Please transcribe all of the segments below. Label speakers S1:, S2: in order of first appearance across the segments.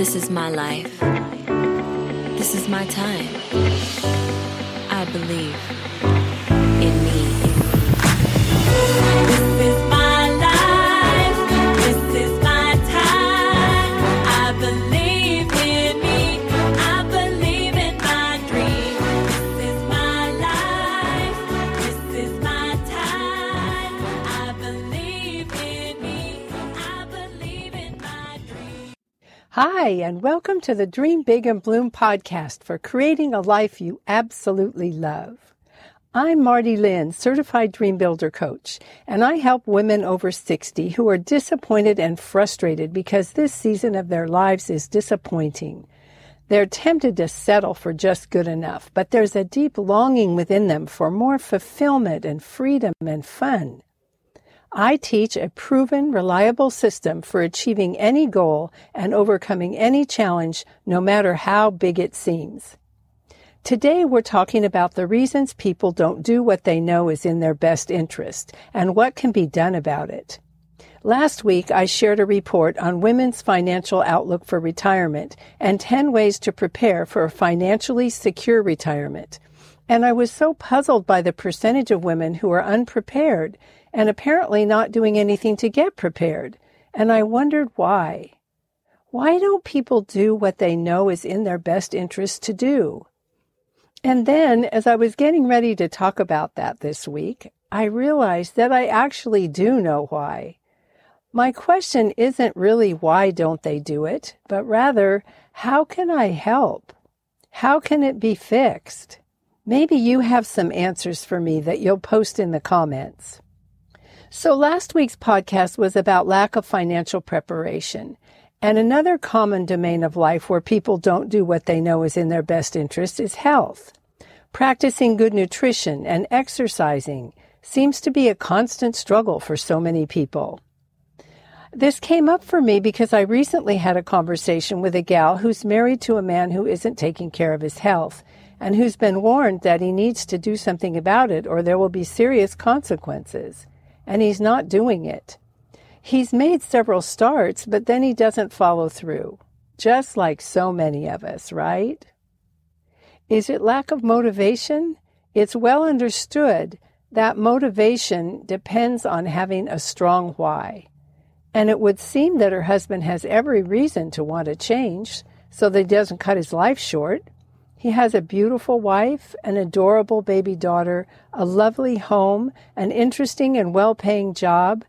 S1: This is my life. This is my time. I believe in me.
S2: Hi, and welcome to the Dream Big and Bloom podcast for creating a life you absolutely love. I'm Marty Lynn, certified dream builder coach, and I help women over 60 who are disappointed and frustrated because this season of their lives is disappointing. They're tempted to settle for just good enough, but there's a deep longing within them for more fulfillment and freedom and fun. I teach a proven, reliable system for achieving any goal and overcoming any challenge, no matter how big it seems. Today we're talking about the reasons people don't do what they know is in their best interest and what can be done about it. Last week I shared a report on women's financial outlook for retirement and 10 ways to prepare for a financially secure retirement. And I was so puzzled by the percentage of women who are unprepared and apparently not doing anything to get prepared. And I wondered why. Why don't people do what they know is in their best interest to do? And then, as I was getting ready to talk about that this week, I realized that I actually do know why. My question isn't really why don't they do it, but rather, how can I help? How can it be fixed? Maybe you have some answers for me that you'll post in the comments. So last week's podcast was about lack of financial preparation. And another common domain of life where people don't do what they know is in their best interest is health. Practicing good nutrition and exercising seems to be a constant struggle for so many people. This came up for me because I recently had a conversation with a gal who's married to a man who isn't taking care of his health and who's been warned that he needs to do something about it or there will be serious consequences. And he's not doing it. He's made several starts, but then he doesn't follow through. Just like so many of us, right? Is it lack of motivation? It's well understood that motivation depends on having a strong why. And it would seem that her husband has every reason to want to change so that he doesn't cut his life short. He has a beautiful wife, an adorable baby daughter, a lovely home, an interesting and well paying job,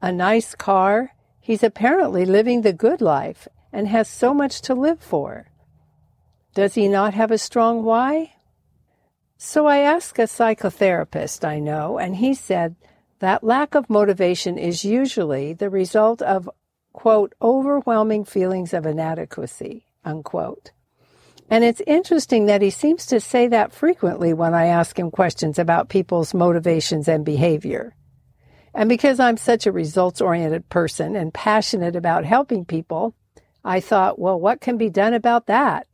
S2: a nice car. He's apparently living the good life and has so much to live for. Does he not have a strong why? So I asked a psychotherapist I know, and he said that lack of motivation is usually the result of, quote, overwhelming feelings of inadequacy, unquote. And it's interesting that he seems to say that frequently when I ask him questions about people's motivations and behavior. And because I'm such a results oriented person and passionate about helping people, I thought, well, what can be done about that?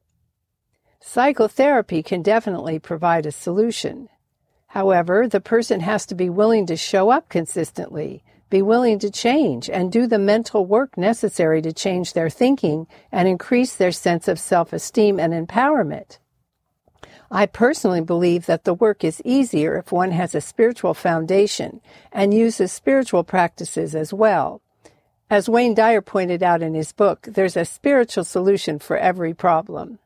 S2: Psychotherapy can definitely provide a solution. However, the person has to be willing to show up consistently, be willing to change, and do the mental work necessary to change their thinking and increase their sense of self esteem and empowerment. I personally believe that the work is easier if one has a spiritual foundation and uses spiritual practices as well. As Wayne Dyer pointed out in his book, there's a spiritual solution for every problem.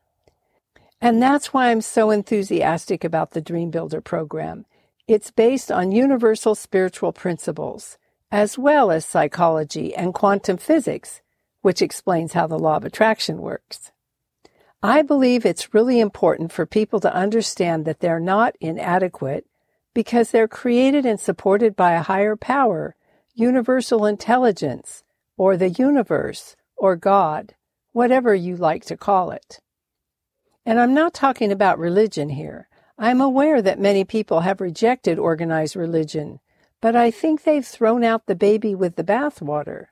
S2: And that's why I'm so enthusiastic about the Dream Builder program. It's based on universal spiritual principles, as well as psychology and quantum physics, which explains how the law of attraction works. I believe it's really important for people to understand that they're not inadequate because they're created and supported by a higher power, universal intelligence, or the universe, or God, whatever you like to call it. And I'm not talking about religion here. I'm aware that many people have rejected organized religion, but I think they've thrown out the baby with the bathwater.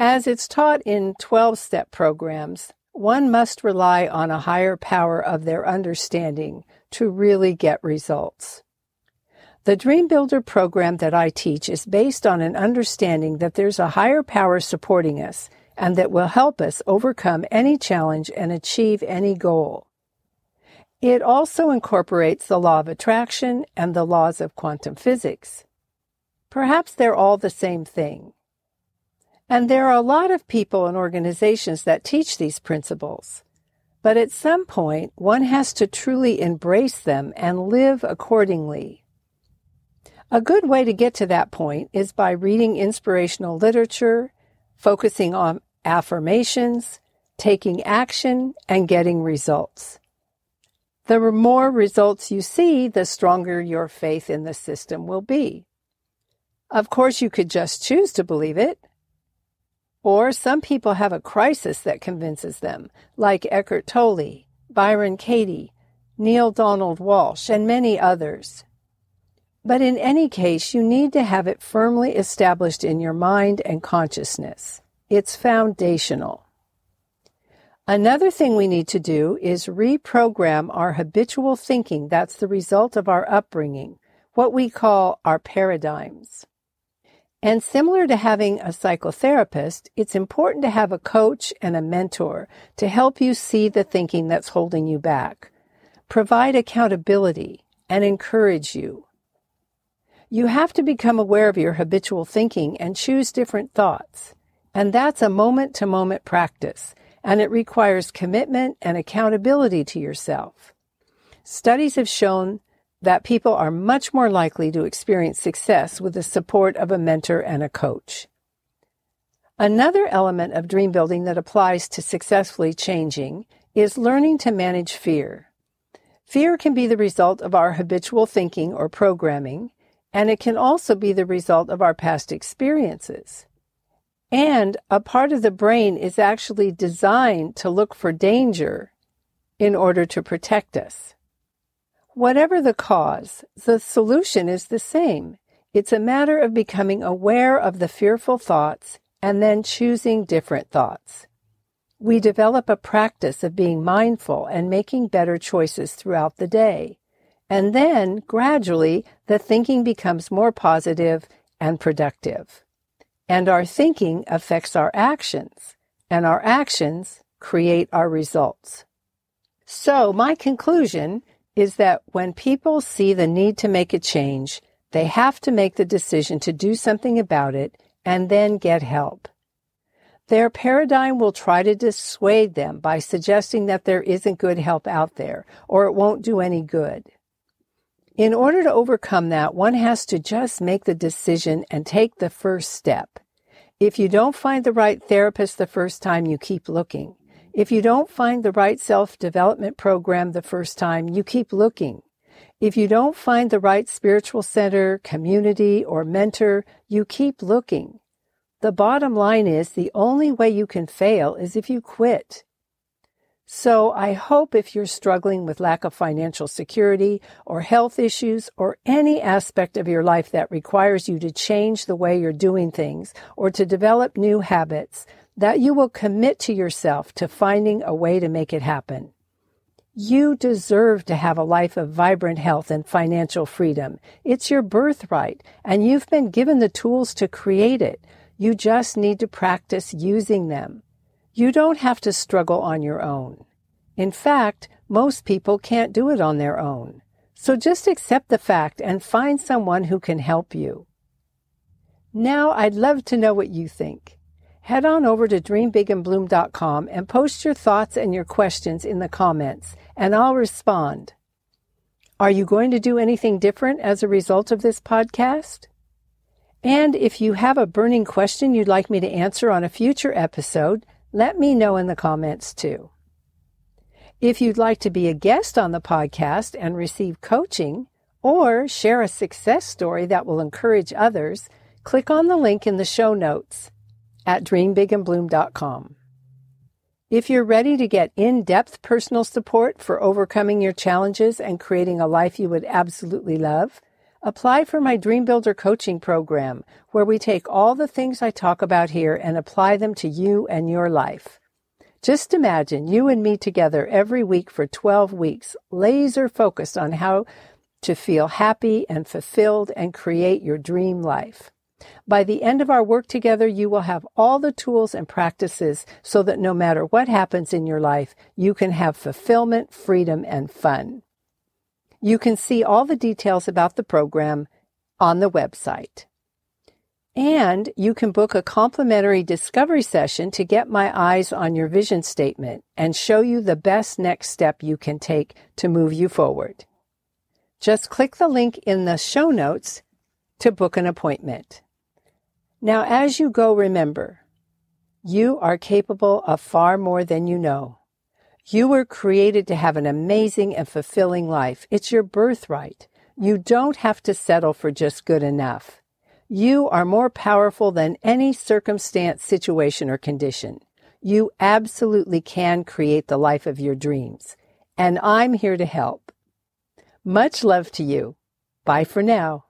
S2: As it's taught in 12 step programs, one must rely on a higher power of their understanding to really get results. The Dream Builder program that I teach is based on an understanding that there's a higher power supporting us and that will help us overcome any challenge and achieve any goal. It also incorporates the law of attraction and the laws of quantum physics. Perhaps they're all the same thing. And there are a lot of people and organizations that teach these principles. But at some point, one has to truly embrace them and live accordingly. A good way to get to that point is by reading inspirational literature, focusing on affirmations, taking action, and getting results. The more results you see, the stronger your faith in the system will be. Of course, you could just choose to believe it. Or some people have a crisis that convinces them, like Eckhart Tolle, Byron Katie, Neale Donald Walsch, and many others. But in any case, you need to have it firmly established in your mind and consciousness. It's foundational. Another thing we need to do is reprogram our habitual thinking that's the result of our upbringing, what we call our paradigms. And similar to having a psychotherapist, it's important to have a coach and a mentor to help you see the thinking that's holding you back, provide accountability, and encourage you. You have to become aware of your habitual thinking and choose different thoughts. And that's a moment to moment practice, and it requires commitment and accountability to yourself. Studies have shown that people are much more likely to experience success with the support of a mentor and a coach. Another element of dream building that applies to successfully changing is learning to manage fear. Fear can be the result of our habitual thinking or programming, and it can also be the result of our past experiences. And a part of the brain is actually designed to look for danger in order to protect us. Whatever the cause, the solution is the same. It's a matter of becoming aware of the fearful thoughts and then choosing different thoughts. We develop a practice of being mindful and making better choices throughout the day. And then, gradually, the thinking becomes more positive and productive. And our thinking affects our actions, and our actions create our results. So, my conclusion is that when people see the need to make a change, they have to make the decision to do something about it and then get help. Their paradigm will try to dissuade them by suggesting that there isn't good help out there or it won't do any good. In order to overcome that, one has to just make the decision and take the first step. If you don't find the right therapist the first time, you keep looking. If you don't find the right self development program the first time, you keep looking. If you don't find the right spiritual center, community, or mentor, you keep looking. The bottom line is the only way you can fail is if you quit. So I hope if you're struggling with lack of financial security or health issues or any aspect of your life that requires you to change the way you're doing things or to develop new habits, that you will commit to yourself to finding a way to make it happen. You deserve to have a life of vibrant health and financial freedom. It's your birthright, and you've been given the tools to create it. You just need to practice using them. You don't have to struggle on your own. In fact, most people can't do it on their own. So just accept the fact and find someone who can help you. Now I'd love to know what you think head on over to dreambigandbloom.com and post your thoughts and your questions in the comments, and I'll respond. Are you going to do anything different as a result of this podcast? And if you have a burning question you'd like me to answer on a future episode, let me know in the comments too. If you'd like to be a guest on the podcast and receive coaching or share a success story that will encourage others, click on the link in the show notes at dreambigandbloom.com. If you're ready to get in depth personal support for overcoming your challenges and creating a life you would absolutely love, apply for my Dream Builder coaching program, where we take all the things I talk about here and apply them to you and your life. Just imagine you and me together every week for 12 weeks, laser focused on how to feel happy and fulfilled and create your dream life. By the end of our work together, you will have all the tools and practices so that no matter what happens in your life, you can have fulfillment, freedom, and fun. You can see all the details about the program on the website. And you can book a complimentary discovery session to get my eyes on your vision statement and show you the best next step you can take to move you forward. Just click the link in the show notes to book an appointment. Now, as you go, remember, you are capable of far more than you know. You were created to have an amazing and fulfilling life. It's your birthright. You don't have to settle for just good enough. You are more powerful than any circumstance, situation, or condition. You absolutely can create the life of your dreams. And I'm here to help. Much love to you. Bye for now.